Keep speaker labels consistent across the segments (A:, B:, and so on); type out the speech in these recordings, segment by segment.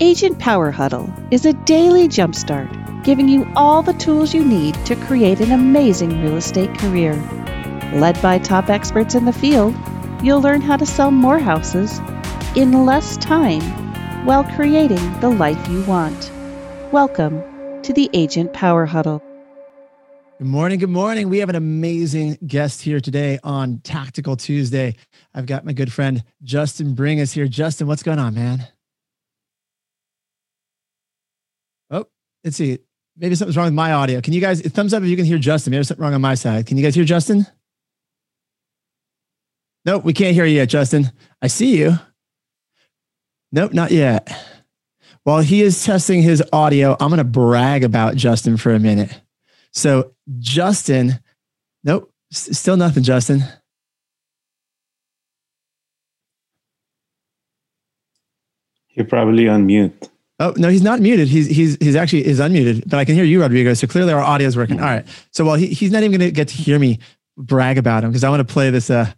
A: Agent Power Huddle is a daily jumpstart, giving you all the tools you need to create an amazing real estate career. Led by top experts in the field, you'll learn how to sell more houses in less time while creating the life you want. Welcome to the Agent Power Huddle.
B: Good morning. Good morning. We have an amazing guest here today on Tactical Tuesday. I've got my good friend Justin Bringas here. Justin, what's going on, man? Let's see. Maybe something's wrong with my audio. Can you guys thumbs up if you can hear Justin? Maybe something wrong on my side. Can you guys hear Justin? Nope, we can't hear you yet, Justin. I see you. Nope, not yet. While he is testing his audio, I'm going to brag about Justin for a minute. So, Justin, nope, still nothing, Justin.
C: You're probably on mute.
B: Oh no, he's not muted. He's he's he's actually is unmuted, but I can hear you, Rodrigo. So clearly our audio is working. All right. So while he, he's not even going to get to hear me brag about him because I want to play this. Uh,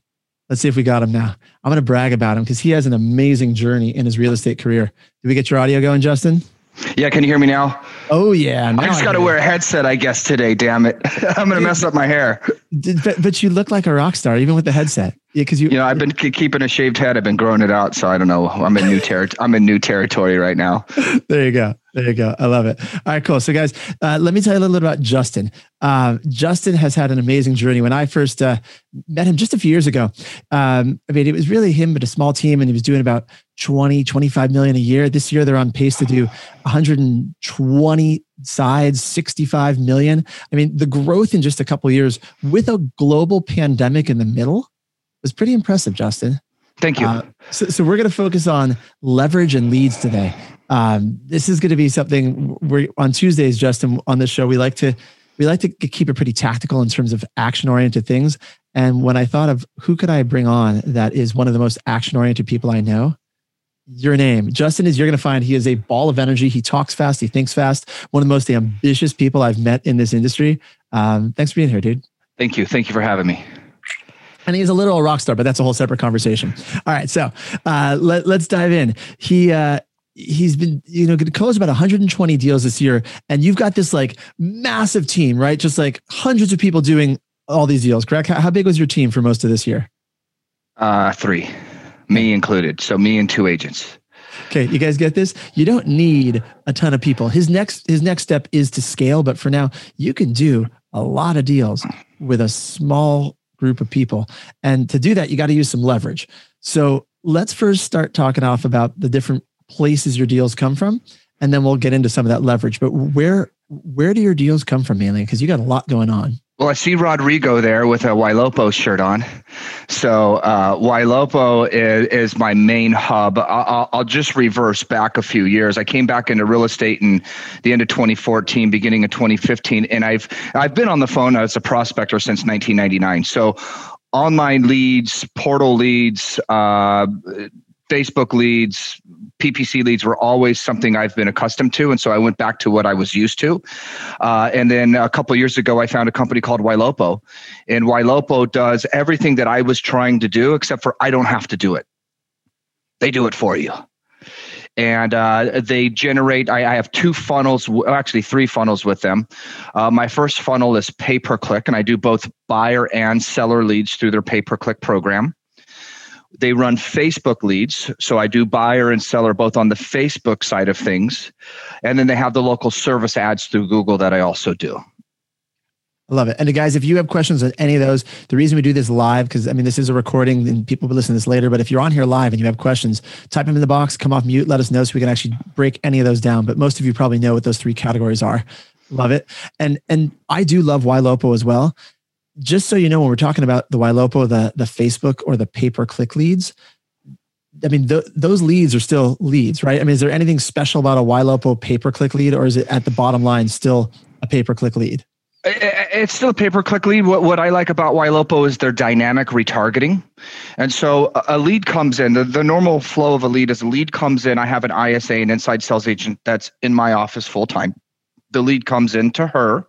B: let's see if we got him now. I'm going to brag about him because he has an amazing journey in his real estate career. Did we get your audio going, Justin?
D: Yeah, can you hear me now?
B: Oh yeah.
D: I just got to wear a headset, I guess today. Damn it, I'm gonna mess up my hair.
B: But, but you look like a rock star even with the headset. Yeah, because you.
D: You know, I've been keeping a shaved head. I've been growing it out, so I don't know. I'm in new territory. I'm in new territory right now.
B: there you go. There you go. I love it. All right, cool. So, guys, uh, let me tell you a little bit about Justin. Uh, Justin has had an amazing journey. When I first uh, met him just a few years ago, um, I mean, it was really him, but a small team, and he was doing about 20, 25 million a year. This year, they're on pace to do 120 sides, 65 million. I mean, the growth in just a couple years with a global pandemic in the middle was pretty impressive, Justin.
D: Thank you. Uh,
B: so, so, we're going to focus on leverage and leads today. Um, this is going to be something we're on Tuesdays, Justin, on this show. We like to we like to keep it pretty tactical in terms of action oriented things. And when I thought of who could I bring on that is one of the most action oriented people I know, your name. Justin is you're going to find he is a ball of energy. He talks fast. He thinks fast. One of the most ambitious people I've met in this industry. Um, thanks for being here, dude.
D: Thank you. Thank you for having me
B: and he's a literal rock star, but that's a whole separate conversation. All right, so uh, let, let's dive in. He uh, he's been you know going to close about 120 deals this year, and you've got this like massive team, right? Just like hundreds of people doing all these deals. Correct? How, how big was your team for most of this year?
D: Uh, three, me included. So me and two agents.
B: Okay, you guys get this? You don't need a ton of people. His next his next step is to scale, but for now, you can do a lot of deals with a small group of people. And to do that, you got to use some leverage. So let's first start talking off about the different places your deals come from, and then we'll get into some of that leverage. But where where do your deals come from mainly? Because you got a lot going on.
D: Well, I see Rodrigo there with a Ylopo shirt on. So uh, Ylopo is, is my main hub. I'll, I'll, just reverse back a few years. I came back into real estate in the end of 2014, beginning of 2015, and I've I've been on the phone as a prospector since 1999. So online leads, portal leads, uh, Facebook leads, PPC leads were always something I've been accustomed to, and so I went back to what I was used to. Uh, and then a couple years ago, I found a company called Ylopo, and Ylopo does everything that I was trying to do, except for I don't have to do it. They do it for you. And uh, they generate. I, I, have two funnels, actually three funnels with them. Uh, my first funnel is pay per click, and I do both buyer and seller leads through their pay per click program. They run Facebook leads. So I do buyer and seller both on the Facebook side of things. And then they have the local service ads through Google that I also do.
B: I love it. And uh, guys, if you have questions on any of those, the reason we do this live, because I mean, this is a recording and people will listen to this later, but if you're on here live and you have questions, type them in the box, come off mute, let us know so we can actually break any of those down. But most of you probably know what those three categories are. Love it. And and I do love Ylopo as well just so you know, when we're talking about the Ylopo, the the Facebook or the pay per click leads, I mean, th- those leads are still leads, right? I mean, is there anything special about a Ylopo pay per click lead, or is it at the bottom line still a pay per click lead?
D: It's still a pay per click lead. What, what I like about Ylopo is their dynamic retargeting. And so a lead comes in, the, the normal flow of a lead is a lead comes in. I have an ISA, an inside sales agent that's in my office full time. The lead comes in to her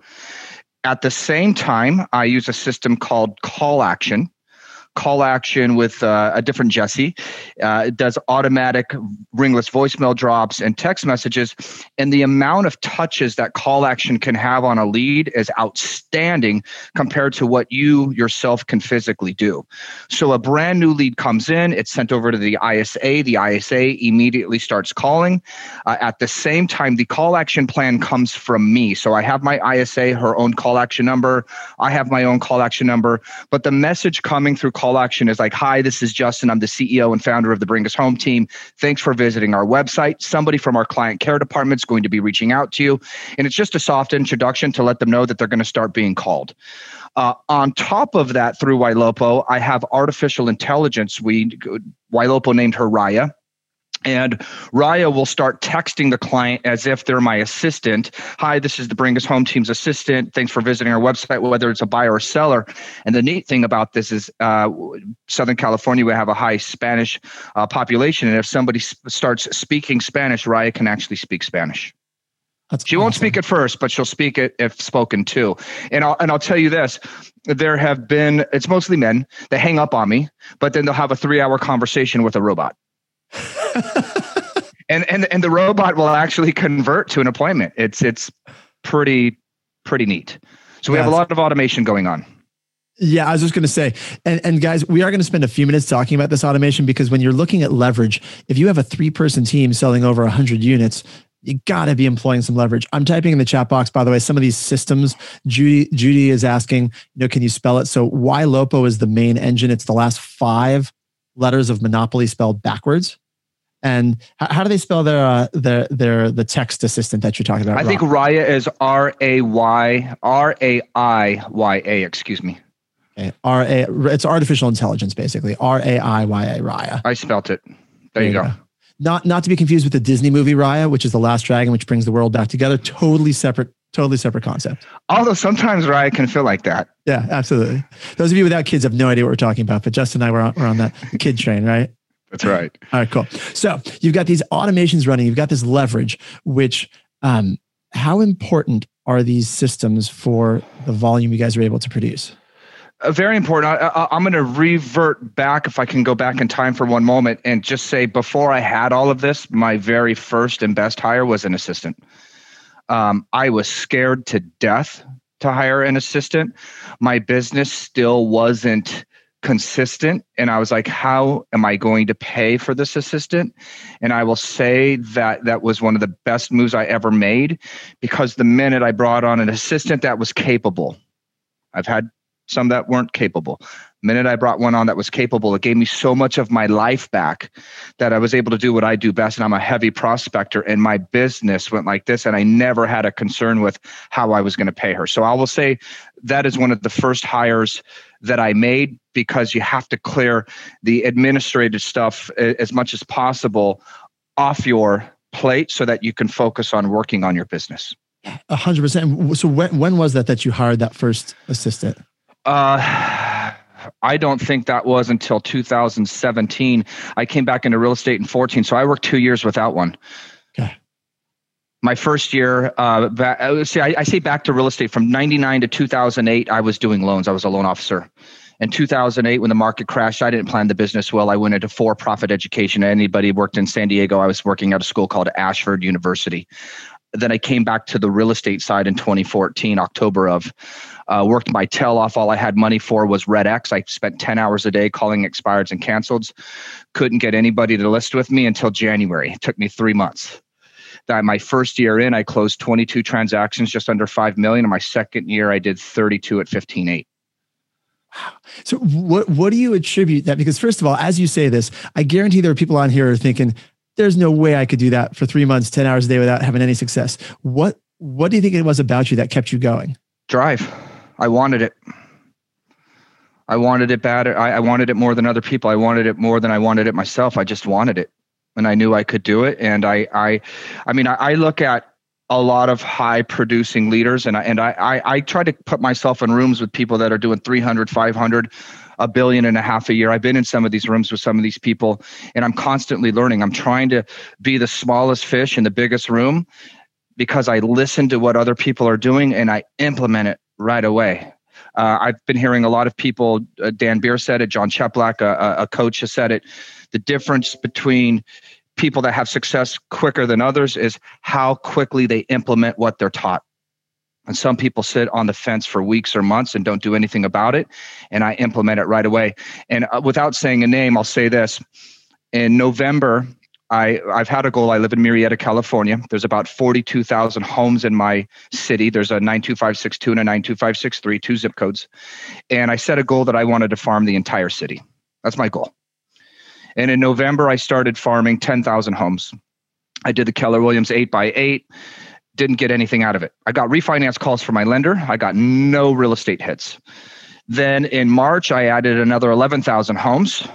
D: at the same time, I use a system called Call Action. Call action with uh, a different Jesse. Uh, it does automatic ringless voicemail drops and text messages. And the amount of touches that call action can have on a lead is outstanding compared to what you yourself can physically do. So a brand new lead comes in, it's sent over to the ISA. The ISA immediately starts calling. Uh, at the same time, the call action plan comes from me. So I have my ISA, her own call action number. I have my own call action number. But the message coming through call action is like, Hi, this is Justin. I'm the CEO and founder of the Bring Us Home team. Thanks for visiting our website. Somebody from our client care department is going to be reaching out to you. And it's just a soft introduction to let them know that they're going to start being called. Uh, on top of that, through Ylopo, I have artificial intelligence. We Ylopo named her Raiya. And Raiya will start texting the client as if they're my assistant. Hi, this is the Bring Us Home team's assistant. Thanks for visiting our website, whether it's a buyer or seller. And the neat thing about this is uh, Southern California, we have a high Spanish uh, population. And if somebody starts speaking Spanish, Raiya can actually speak Spanish. That's she awesome. won't speak at first, but she'll speak it if spoken to. And I'll and I'll tell you this: there have been it's mostly men that hang up on me, but then they'll have a three hour conversation with a robot. and and and the robot will actually convert to an appointment. It's it's pretty pretty neat. So we have a lot of automation going on.
B: Yeah, I was just going to say, and, and guys, we are going to spend a few minutes talking about this automation because when you're looking at leverage, if you have a three person team selling over 100 units, you got to be employing some leverage. I'm typing in the chat box, by the way, some of these systems. Judy, Judy is asking, you know, can you spell it? So Ylopo is the main engine. It's the last five letters of Monopoly spelled backwards. And how, how do they spell their uh, their their the text assistant that you're talking about?
D: I think Raiya is R A Y R A I Y A. Excuse me.
B: Okay. R A. It's artificial intelligence, basically. R A I Y A. Raiya.
D: I spelt it. There, there you go. go.
B: Not not to be confused with the Disney movie Raya, which is the Last Dragon, which brings the world back together. Totally separate, totally separate concept.
D: Although sometimes Raya can feel like that.
B: Yeah, absolutely. Those of you without kids have no idea what we're talking about, but Justin and I were on, were on that kid train, right?
D: That's right.
B: All right, cool. So you've got these automations running. You've got this leverage. Which, um, how important are these systems for the volume you guys are able to produce?
D: Uh, very important. I, am going to revert back, if I can go back in time for one moment, and just say before I had all of this, my very first and best hire was an assistant. Um, I was scared to death to hire an assistant. My business still wasn't consistent. And I was like, how am I going to pay for this assistant? And I will say that that was one of the best moves I ever made because the minute I brought on an assistant that was capable, I've had some that weren't capable. The minute I brought one on that was capable, it gave me so much of my life back that I was able to do what I do best. And I'm a heavy prospector, and my business went like this. And I never had a concern with how I was going to pay her. So I will say that is one of the first hires that I made because you have to clear the administrative stuff as much as possible off your plate so that you can focus on working on your business.
B: A hundred percent. So when, when was that that you hired that first assistant?
D: Uh, I don't think that was until 2017. I came back into real estate in 14, so I worked two years without one. Okay. My first year, uh, back, uh, see, I, I say back to real estate from 99 to 2008. I was doing loans. I was a loan officer. In 2008, when the market crashed, I didn't plan the business well. I went into for-profit education. Anybody worked in San Diego? I was working at a school called Ashford University. Then I came back to the real estate side in 2014, October of uh, worked my tail off. All I had money for was REDX. I spent 10 hours a day calling expireds and canceleds. Couldn't get anybody to list with me until January. It took me three months. That my first year in, I closed 22 transactions, just under 5 million. In my second year, I did 32 at 15.8.
B: So what what do you attribute that? Because first of all, as you say this, I guarantee there are people on here are thinking, there's no way I could do that for three months, 10 hours a day without having any success. What what do you think it was about you that kept you going?
D: Drive. I wanted it. I wanted it bad. I, I wanted it more than other people. I wanted it more than I wanted it myself. I just wanted it, and I knew I could do it. And I, I, I mean, I, I look at a lot of high producing leaders, and I, and I, I, I try to put myself in rooms with people that are doing 300, 500 a billion and a half a year. I've been in some of these rooms with some of these people, and I'm constantly learning. I'm trying to be the smallest fish in the biggest room because I listen to what other people are doing and I implement it right away. Uh, I've been hearing a lot of people. Uh, Dan Beer said it. John Cheplak, a, a coach, has said it. The difference between people that have success quicker than others is how quickly they implement what they're taught. And some people sit on the fence for weeks or months and don't do anything about it. And I implement it right away. And uh, without saying a name, I'll say this. In November, I, I've had a goal. I live in Murrieta, California. There's about 42,000 homes in my city. There's a 92562 and a 92563, two zip codes. And I set a goal that I wanted to farm the entire city. That's my goal. And in November, I started farming 10,000 homes. I did the Keller Williams 8 by 8 didn't get anything out of it. I got refinance calls from my lender. I got no real estate hits. Then in March, I added another 11,000 homes.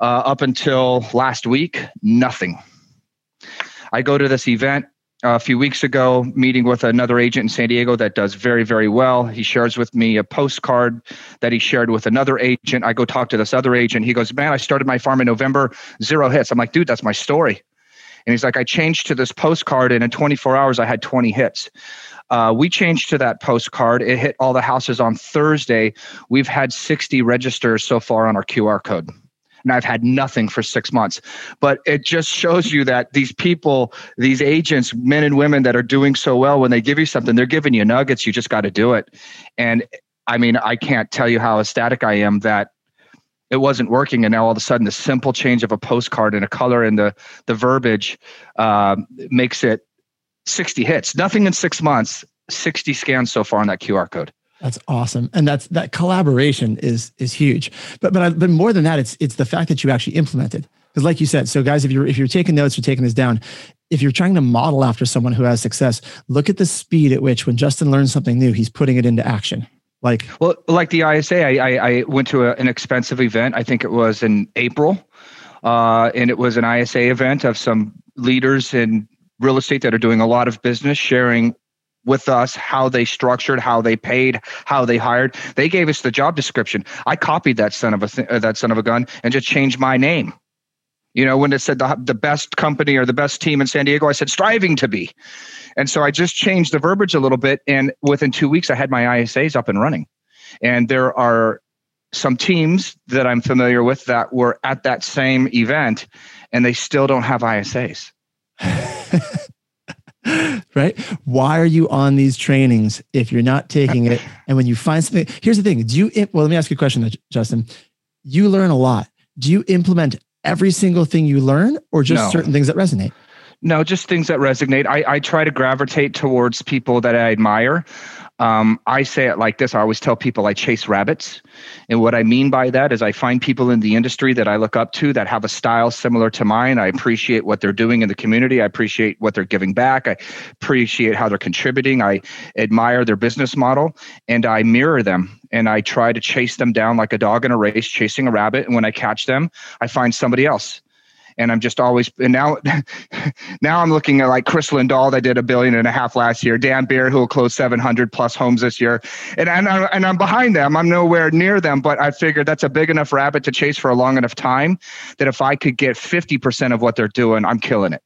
D: Uh, up until last week, nothing. I go to this event a few weeks ago, meeting with another agent in San Diego that does very, very well. He shares with me a postcard that he shared with another agent. I go talk to this other agent. He goes, Man, I started my farm in November, zero hits. I'm like, Dude, that's my story. And he's like, I changed to this postcard, and in 24 hours, I had 20 hits. Uh, we changed to that postcard. It hit all the houses on Thursday. We've had 60 registers so far on our QR code. And I've had nothing for six months. But it just shows you that these people, these agents, men and women that are doing so well, when they give you something, they're giving you nuggets. You just got to do it. And I mean, I can't tell you how ecstatic I am that it wasn't working and now all of a sudden the simple change of a postcard and a color and the the verbiage uh, makes it 60 hits nothing in six months 60 scans so far on that qr code
B: that's awesome. And that's that collaboration is is huge. But but I, but more than that it's it's the fact that you actually implemented. Because like you said so guys if you're if you're taking notes or taking this down if you're trying to model after someone who has success look at the speed at which when justin learns something new he's putting it into action. Like,
D: well, like the ISA, I, I, I went to a, an expensive event. I think it was in April, uh, and it was an ISA event of some leaders in real estate that are doing a lot of business, sharing with us how they structured, how they paid, how they hired. They gave us the job description. I copied that son of a th- uh, that son of a gun and just changed my name. You know, when it said the, the best company or the best team in San Diego, I said striving to be. And so I just changed the verbiage a little bit. And within two weeks, I had my ISAs up and running. And there are some teams that I'm familiar with that were at that same event and they still don't have ISAs.
B: right? Why are you on these trainings if you're not taking it? And when you find something, here's the thing: Do you? Well, let me ask you a question, Justin. You learn a lot. Do you implement every single thing you learn, or just no. certain things that resonate?
D: No, just things that resonate. I, I try to gravitate towards people that I admire. Um, I say it like this I always tell people I chase rabbits. And what I mean by that is I find people in the industry that I look up to that have a style similar to mine. I appreciate what they're doing in the community. I appreciate what they're giving back. I appreciate how they're contributing. I admire their business model and I mirror them and I try to chase them down like a dog in a race, chasing a rabbit. And when I catch them, I find somebody else and I'm just always and now now I'm looking at like Chris Lindahl that did a billion and a half last year, Dan Beard who will close 700 plus homes this year, and and, I'm, and I'm behind them. I'm nowhere near them, but I figured that's a big enough rabbit to chase for a long enough time that if I could get 50% of what they're doing, I'm killing it.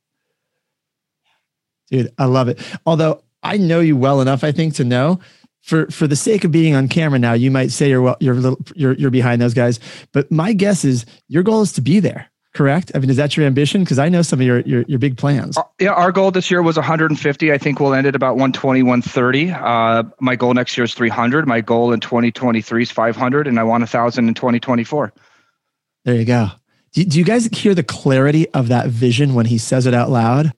B: Dude, I love it. Although I know you well enough, I think, to know for for the sake of being on camera now, you might say you're well, you're little, you're you're behind those guys. But my guess is your goal is to be there correct? I mean, is that your ambition? Because I know some of your, your, your big plans. Uh,
D: yeah, our goal this year was 150. I think we'll end at about 120, 130. Uh, my goal next year is 300. My goal in 2023 is 500, and I want thousand in 2024.
B: There you go. Do, do you guys hear the clarity of that vision when he says it out loud?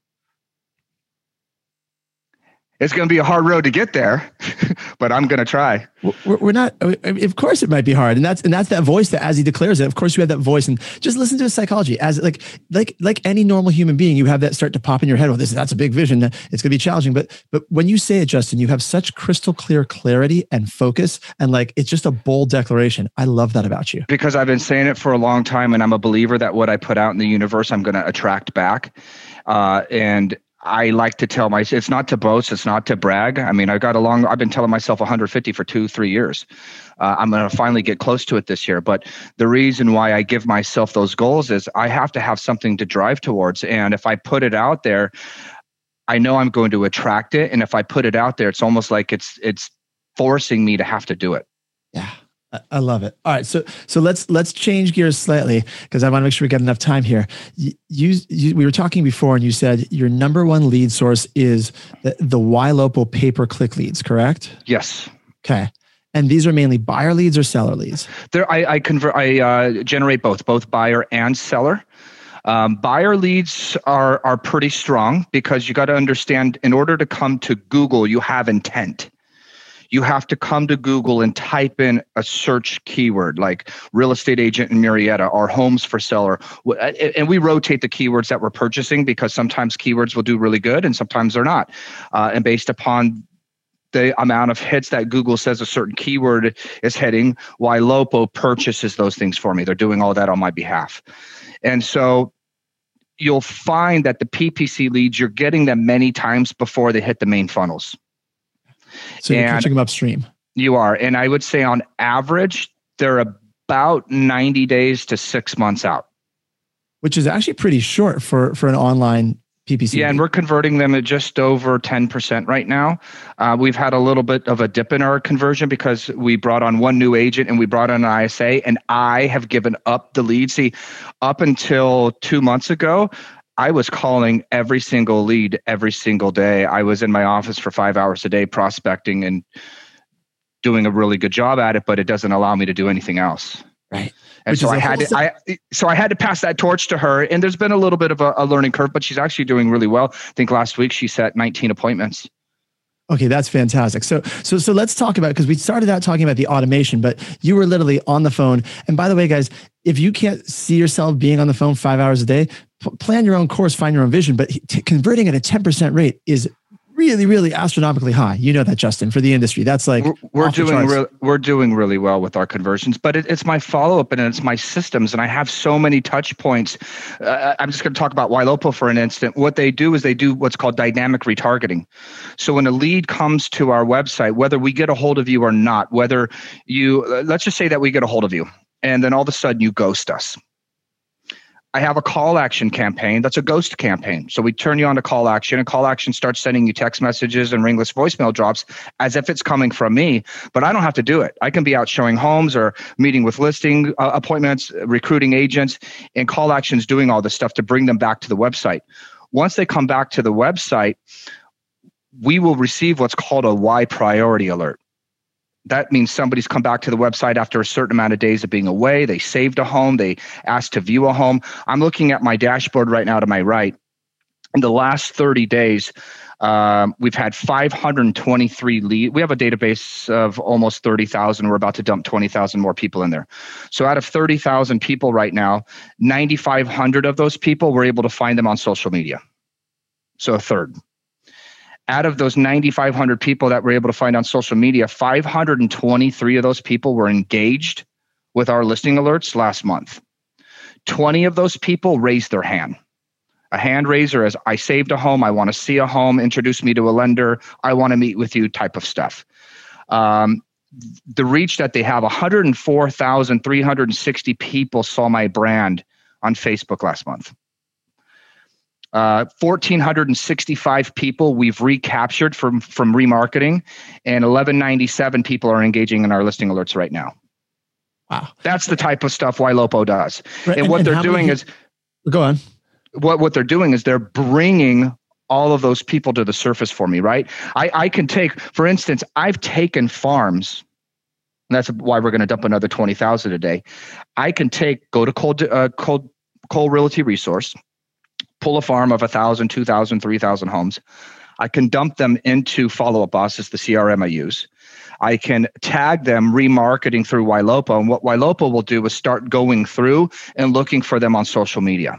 D: It's going to be a hard road to get there, but I'm going to try.
B: We're not. Of course, it might be hard, and that's and that's that voice that as he declares it. Of course, you have that voice, and just listen to his psychology. As like like like any normal human being, you have that start to pop in your head. Well, this that's a big vision. It's going to be challenging, but but when you say it, Justin, you have such crystal clear clarity and focus, and like it's just a bold declaration. I love that about you
D: because I've been saying it for a long time, and I'm a believer that what I put out in the universe, I'm going to attract back. Uh, and I like to tell myself it's not to boast, it's not to brag. I mean, I got along. I've been telling myself 150 for two, three years. Uh, I'm going to finally get close to it this year. But the reason why I give myself those goals is I have to have something to drive towards. And if I put it out there, I know I'm going to attract it. And if I put it out there, it's almost like it's it's forcing me to have to do it.
B: Yeah. I love it. All right, so so let's let's change gears slightly because I want to make sure we get enough time here. You, you, we were talking before, and you said your number one lead source is the, the YLOPO pay per click leads, correct?
D: Yes.
B: Okay, and these are mainly buyer leads or seller leads.
D: There, I, I convert, I uh, generate both, both buyer and seller. Um, buyer leads are are pretty strong because you got to understand. In order to come to Google, you have intent you have to come to Google and type in a search keyword like real estate agent in Murrieta or homes for seller. And we rotate the keywords that we're purchasing because sometimes keywords will do really good and sometimes they're not. Uh, and based upon the amount of hits that Google says a certain keyword is hitting, YLOPO purchases those things for me. They're doing all that on my behalf. And so you'll find that the PPC leads, you're getting them many times before they hit the main funnels.
B: So you're catching them upstream.
D: You are. And I would say on average, they're about 90 days to six months out.
B: Which is actually pretty short for, for an online PPC.
D: Yeah, and we're converting them at just over 10% right now. Uh, we've had a little bit of a dip in our conversion because we brought on one new agent and we brought on an ISA, and I have given up the lead. See, up until two months ago, I was calling every single lead every single day. I was in my office for five hours a day prospecting and doing a really good job at it, but it doesn't allow me to do anything else.
B: Right.
D: And Which so I had to, I, so I had to pass that torch to her. And there's been a little bit of a, a learning curve, but she's actually doing really well. I think last week she set 19 appointments.
B: Okay, that's fantastic. So, so, so let's talk about because we started out talking about the automation, but you were literally on the phone. And by the way, guys, if you can't see yourself being on the phone five hours a day, plan your own course, find your own vision. But converting at a 10% rate is really, really astronomically high. You know that, Justin, for the industry. That's like
D: we're, we're doing re- we're doing really well with our conversions, but it, it's my follow up and it's my systems, and I have so many touch points. Uh, I'm just going to talk about YLOPO for an instant. What they do is they do what's called dynamic retargeting. So when a lead comes to our website, whether we get a hold of you or not, whether you let's just say that we get a hold of you, and then all of a sudden you ghost us I have a call action campaign that's a ghost campaign. So we turn you on to call action, and call action starts sending you text messages and ringless voicemail drops as if it's coming from me. But I don't have to do it. I can be out showing homes or meeting with listing uh, appointments, recruiting agents, and call action's doing all this stuff to bring them back to the website. Once they come back to the website, we will receive what's called a Y priority alert that means somebody's come back to the website after a certain amount of days of being away. They saved a home. They asked to view a home. I'm looking at my dashboard right now to my right. In the last 30 days, um, we've had 523 lead. We have a database of almost 30,000. We're about to dump 20,000 more people in there. So out of 30,000 people right now, 9,500 of those people were able to find them on social media. So a third out of those 9,500 people that we're able to find on social media, 523 of those people were engaged with our listing alerts last month. 20 of those people raised their hand. A hand raiser is I saved a home, I want to see a home, introduce me to a lender, I want to meet with you type of stuff. Um, the reach that they have 104,360 people saw my brand on Facebook last month. Uh, 1,465 people we've recaptured from from remarketing, and 1,197 people are engaging in our listing alerts right now.
B: Wow,
D: that's the type of stuff YLOPO does. Right. And, and, what and they're doing is,
B: go on.
D: What what they're doing is they're bringing all of those people to the surface for me. Right. I I can take, for instance, I've taken farms. And that's why we're going to dump another 20,000 a day. I can take, go to cold, uh, cold, Cole Realty Resource, pull a farm of 1,000, 2,000, 3,000 homes. I can dump them into Follow Up Boss, is the CRM I use. I can tag them remarketing through YLOPO. And what YLOPO will do is start going through and looking for them on social media.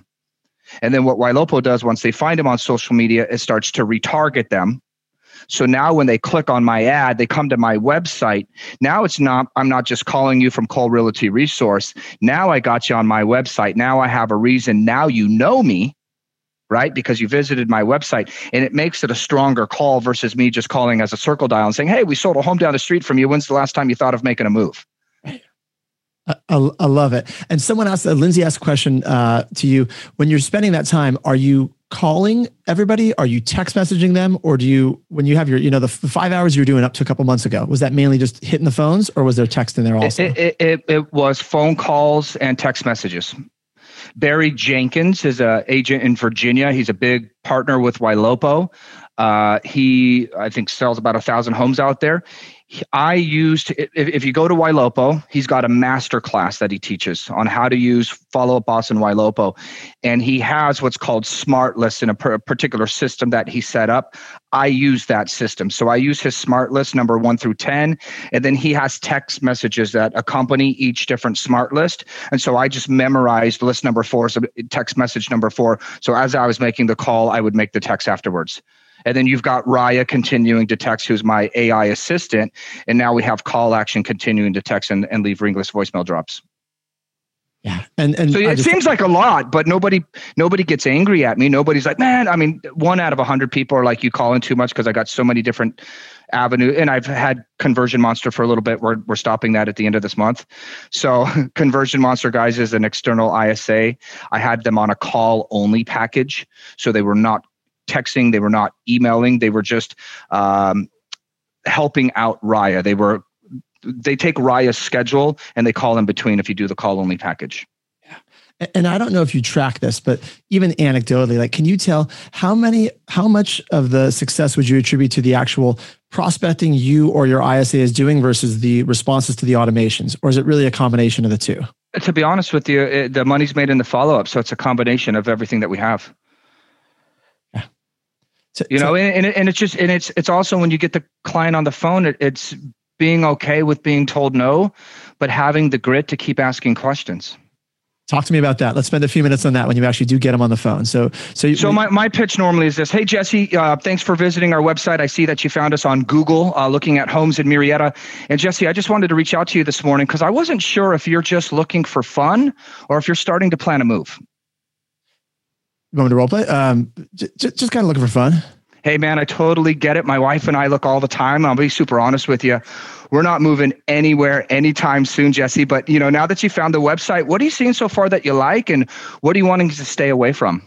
D: And then what YLOPO does once they find them on social media, it starts to retarget them. So now when they click on my ad, they come to my website. Now it's not, I'm not just calling you from Cole Realty Resource. Now I got you on my website. Now I have a reason. Now you know me right? Because you visited my website and it makes it a stronger call versus me just calling as a circle dial and saying, Hey, we sold a home down the street from you. When's the last time you thought of making a move?
B: I, I, love it. And someone asked, uh, Lindsay asked a question uh, to you. When you're spending that time, are you calling everybody? Are you text messaging them? Or do you, when you have your, you know, the five hours you were doing up to a couple months ago, was that mainly just hitting the phones or was there text in there also?
D: It, it, it, it was phone calls and text messages. Barry Jenkins is an agent in Virginia. He's a big partner with Ylopo. Uh, he, I think, sells about a thousand homes out there. I used, if, if you go to Ylopo, he's got a master class that he teaches on how to use Follow Up Boss in Ylopo. And he has what's called Smart List in a particular system that he set up. I use that system. So I use his Smart List number one through 10. And then he has text messages that accompany each different Smart List. And so I just memorized list number four, so text message number four. So as I was making the call, I would make the text afterwards. And then you've got Raiya continuing to text, who's my AI assistant. And now we have call action continuing to text and, and leave ringless voicemail drops.
B: Yeah. And and
D: so it just, seems like a lot, but nobody nobody gets angry at me. Nobody's like, man, I mean, one out of a hundred people are like, you calling too much because I got so many different avenue and I've had Conversion Monster for a little bit. We're we're stopping that at the end of this month. So Conversion Monster guys is an external ISA. I had them on a call only package. So they were not texting, they were not emailing, they were just um, helping out Raiya. They were they take Raiya's schedule and they call in between if you do the call only package.
B: And I don't know if you track this, but even anecdotally, like, can you tell how many, how much of the success would you attribute to the actual prospecting you or your ISA is doing versus the responses to the automations? Or is it really a combination of the two?
D: To be honest with you, it, the money's made in the follow up. So it's a combination of everything that we have. So, you know, so, and, and it's just, and it's, it's also when you get the client on the phone, it, it's being okay with being told no, but having the grit to keep asking questions.
B: Talk to me about that. Let's spend a few minutes on that when you actually do get them on the phone. So, so, you,
D: so my, my pitch normally is this. Hey, Jesse, uh, thanks for visiting our website. I see that you found us on Google uh, looking at homes in Murrieta. And Jesse, I just wanted to reach out to you this morning because I wasn't sure if you're just looking for fun or if you're starting to plan a move.
B: You want me to role play? Um, j- just kind of looking for fun.
D: Hey, man, I totally get it. My wife and I look all the time. I'll be super honest with you. We're not moving anywhere anytime soon, Jesse. But you know, now that you found the website, what are you seeing so far that you like, and what are you wanting to stay away from?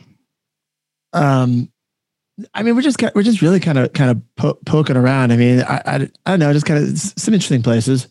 B: Um, I mean, we're just we're just really kind of kind of po- poking around. I mean, I, I, I don't know, just kind of some interesting places.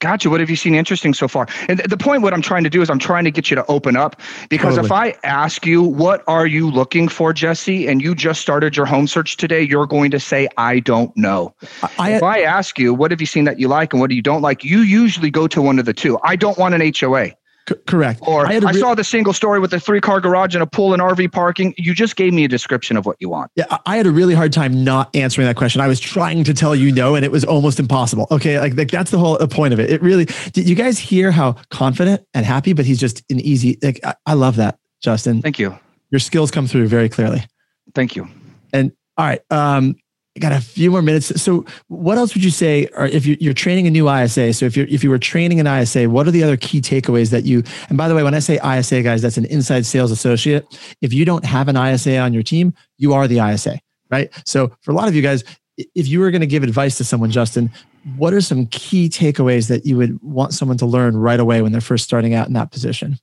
D: Gotcha. What have you seen interesting so far? And the point, what I'm trying to do is I'm trying to get you to open up because totally. if I ask you, what are you looking for, Jesse, and you just started your home search today, you're going to say, I don't know. I, if I ask you, what have you seen that you like and what do you don't like, you usually go to one of the two. I don't want an HOA.
B: C- correct.
D: Or I, I saw the single story with a three car garage and a pool and RV parking. You just gave me a description of what you want.
B: Yeah, I had a really hard time not answering that question. I was trying to tell you no, and it was almost impossible. Okay, like, like that's the whole point of it. It really. Did you guys hear how confident and happy? But he's just an easy. Like I, I love that, Justin.
D: Thank you.
B: Your skills come through very clearly.
D: Thank you.
B: And all right. Um, got a few more minutes. So, what else would you say, or if you're training a new ISA? So, if you if you were training an ISA, what are the other key takeaways that you? And by the way, when I say ISA, guys, that's an inside sales associate. If you don't have an ISA on your team, you are the ISA, right? So, for a lot of you guys, if you were going to give advice to someone, Justin, what are some key takeaways that you would want someone to learn right away when they're first starting out in that position?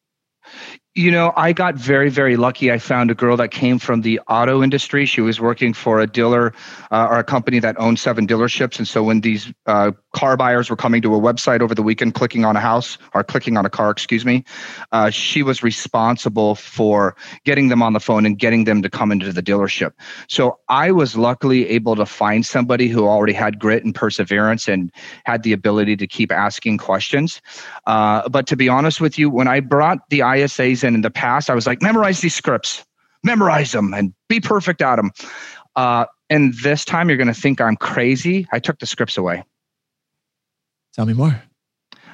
D: You know, I got very, very lucky. I found a girl that came from the auto industry. She was working for a dealer uh, or a company that owned seven dealerships. And so when these uh, car buyers were coming to a website over the weekend, clicking on a house or clicking on a car, excuse me, uh, she was responsible for getting them on the phone and getting them to come into the dealership. So I was luckily able to find somebody who already had grit and perseverance and had the ability to keep asking questions. Uh, but to be honest with you, when I brought the ISAs in in the past, I was like, memorize these scripts, memorize them, and be perfect at them. Uh, and this time, you're going to think I'm crazy. I took the scripts away.
B: Tell me more.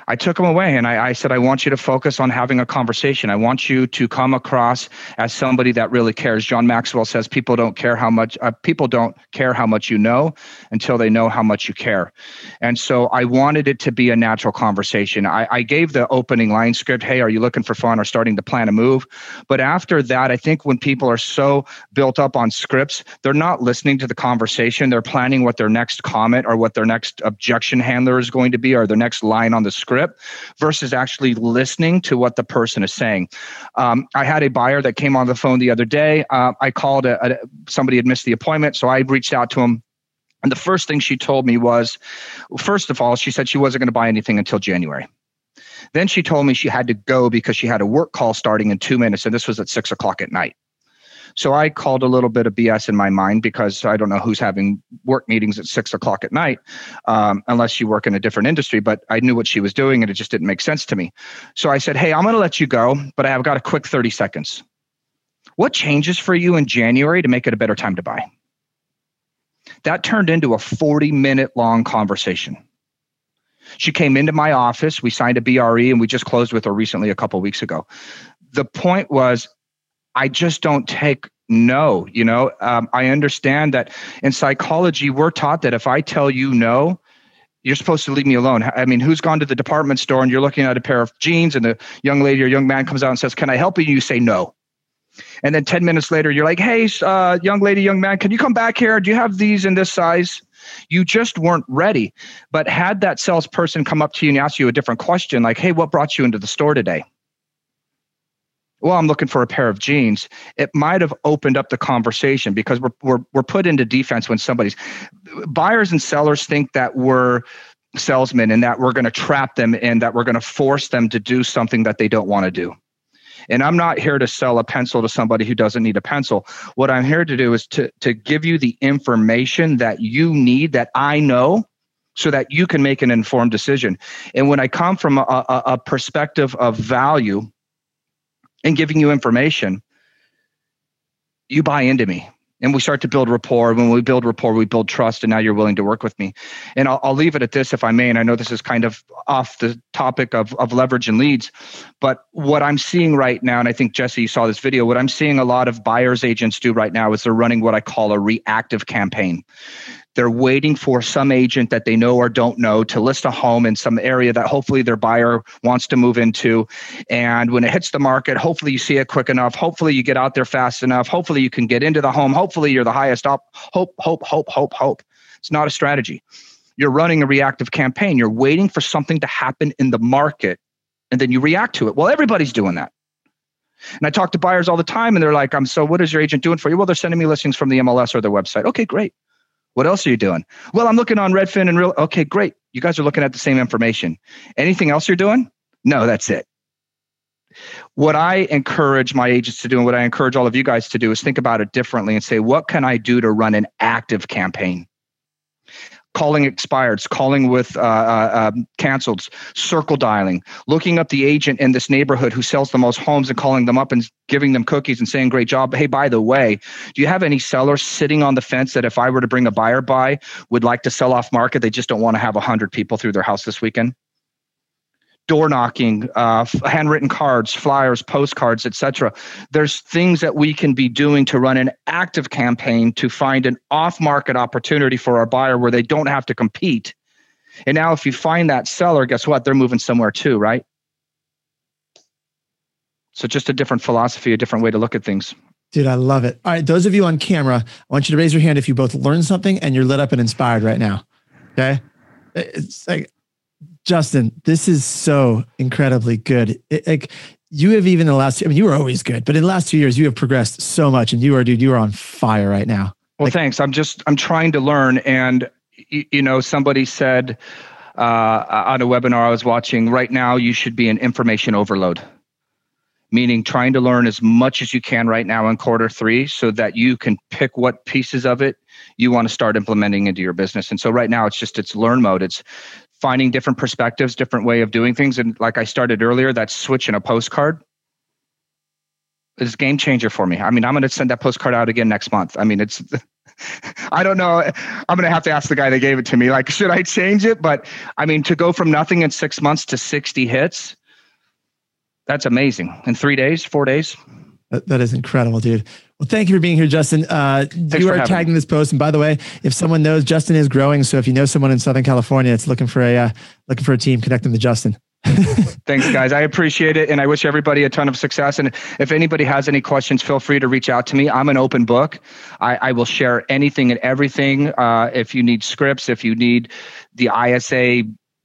D: I took him away and I, I, said, I want you to focus on having a conversation. I want you to come across as somebody that really cares. John Maxwell says people don't care how much, uh, people don't care how much you know until they know how much you care. And so I wanted it to be a natural conversation. I, I gave the opening line script, Hey, are you looking for fun or starting to plan a move? But after that, I think when people are so built up on scripts, they're not listening to the conversation. They're planning what their next comment or what their next objection handler is going to be or their next line on the script script versus actually listening to what the person is saying. Um, I had a buyer that came on the phone the other day. Uh, I called a, a, somebody had missed the appointment, so I reached out to him. And the first thing she told me was, first of all, she said she wasn't going to buy anything until January. Then she told me she had to go because she had a work call starting in two minutes, and this was at six o'clock at night. So I called a little bit of BS in my mind because I don't know who's having work meetings at six o'clock at night, um, unless you work in a different industry. But I knew what she was doing and it just didn't make sense to me. So I said, Hey, I'm going to let you go, but I have got a quick 30 seconds. What changes for you in January to make it a better time to buy? That turned into a 40 minute long conversation. She came into my office. We signed a BRE and we just closed with her recently a couple weeks ago. The point was I just don't take no. You know, um, I understand that in psychology, we're taught that if I tell you no, you're supposed to leave me alone. I mean, who's gone to the department store and you're looking at a pair of jeans and the young lady or young man comes out and says, Can I help you? You say no. And then 10 minutes later, you're like, Hey, uh, young lady, young man, can you come back here? Do you have these in this size? You just weren't ready. But had that salesperson come up to you and ask you a different question, like, Hey, what brought you into the store today? Well, I'm looking for a pair of jeans, it might have opened up the conversation because we're, we're, we're put into defense when somebody's buyers and sellers think that we're salesmen and that we're going to trap them and that we're going to force them to do something that they don't want to do. And I'm not here to sell a pencil to somebody who doesn't need a pencil. What I'm here to do is to, to give you the information that you need, that I know, so that you can make an informed decision. And when I come from a, a, a perspective of value, and giving you information, you buy into me. And we start to build rapport. When we build rapport, we build trust, and now you're willing to work with me. And I'll, I'll leave it at this, if I may. And I know this is kind of off the topic of, of leverage and leads, but what I'm seeing right now, and I think Jesse, you saw this video, what I'm seeing a lot of buyers agents do right now is they're running what I call a reactive campaign. They're waiting for some agent that they know or don't know to list a home in some area that hopefully their buyer wants to move into. And when it hits the market, hopefully you see it quick enough. Hopefully you get out there fast enough. Hopefully you can get into the home. Hopefully you're the highest. Hope, hope, hope, hope, hope. It's not a strategy. You're running a reactive campaign. You're waiting for something to happen in the market and then you react to it. Well, everybody's doing that. And I talk to buyers all the time and they're like, I'm so what is your agent doing for you? Well, they're sending me listings from the MLS or their website. Okay, great. What else are you doing? Well, I'm looking on Redfin and real. Okay, great. You guys are looking at the same information. Anything else you're doing? No, that's it. What I encourage my agents to do and what I encourage all of you guys to do is think about it differently and say, what can I do to run an active campaign? Calling expireds, calling with uh, uh, um, canceled, circle dialing, looking up the agent in this neighborhood who sells the most homes and calling them up and giving them cookies and saying, Great job. Hey, by the way, do you have any sellers sitting on the fence that if I were to bring a buyer by would like to sell off market? They just don't want to have 100 people through their house this weekend? Door knocking, uh, handwritten cards, flyers, postcards, etc. There's things that we can be doing to run an active campaign to find an off-market opportunity for our buyer where they don't have to compete. And now, if you find that seller, guess what? They're moving somewhere too, right? So, just a different philosophy, a different way to look at things.
B: Dude, I love it. All right, those of you on camera, I want you to raise your hand if you both learned something and you're lit up and inspired right now. Okay. It's like Justin, this is so incredibly good. It, like you have even the last, I mean, you were always good, but in the last two years, you have progressed so much, and you are, dude, you are on fire right now.
D: Well, like, thanks. I'm just, I'm trying to learn, and you, you know, somebody said uh, on a webinar I was watching, right now you should be an information overload, meaning trying to learn as much as you can right now in quarter three, so that you can pick what pieces of it you want to start implementing into your business. And so right now it's just it's learn mode. It's finding different perspectives, different way of doing things. And like I started earlier, that switch in a postcard is game changer for me. I mean, I'm going to send that postcard out again next month. I mean, it's, I don't know. I'm going to have to ask the guy that gave it to me, like, should I change it? But I mean, to go from nothing in six months to 60 hits, that's amazing. In three days, four days.
B: That, that is incredible, dude. Well, thank you for being here, Justin. Uh, you are tagging me. this post, and by the way, if someone knows, Justin is growing. So if you know someone in Southern California that's looking for a uh, looking for a team, connect them to Justin.
D: Thanks, guys. I appreciate it, and I wish everybody a ton of success. And if anybody has any questions, feel free to reach out to me. I'm an open book. I, I will share anything and everything. Uh, if you need scripts, if you need the ISA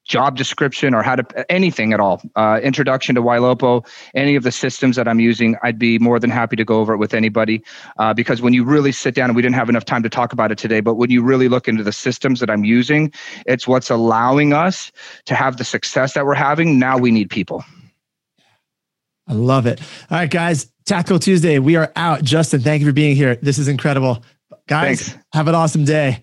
D: job description or how to anything at all, uh, introduction to Ylopo, any of the systems that I'm using, I'd be more than happy to go over it with anybody. Uh, because when you really sit down, and we didn't have enough time to talk about it today, but when you really look into the systems that I'm using, it's what's allowing us to have the success that we're having. Now we need people.
B: I love it. All right, guys. Tactical Tuesday. We are out. Justin, thank you for being here. This is incredible. Guys, Thanks. have an awesome day.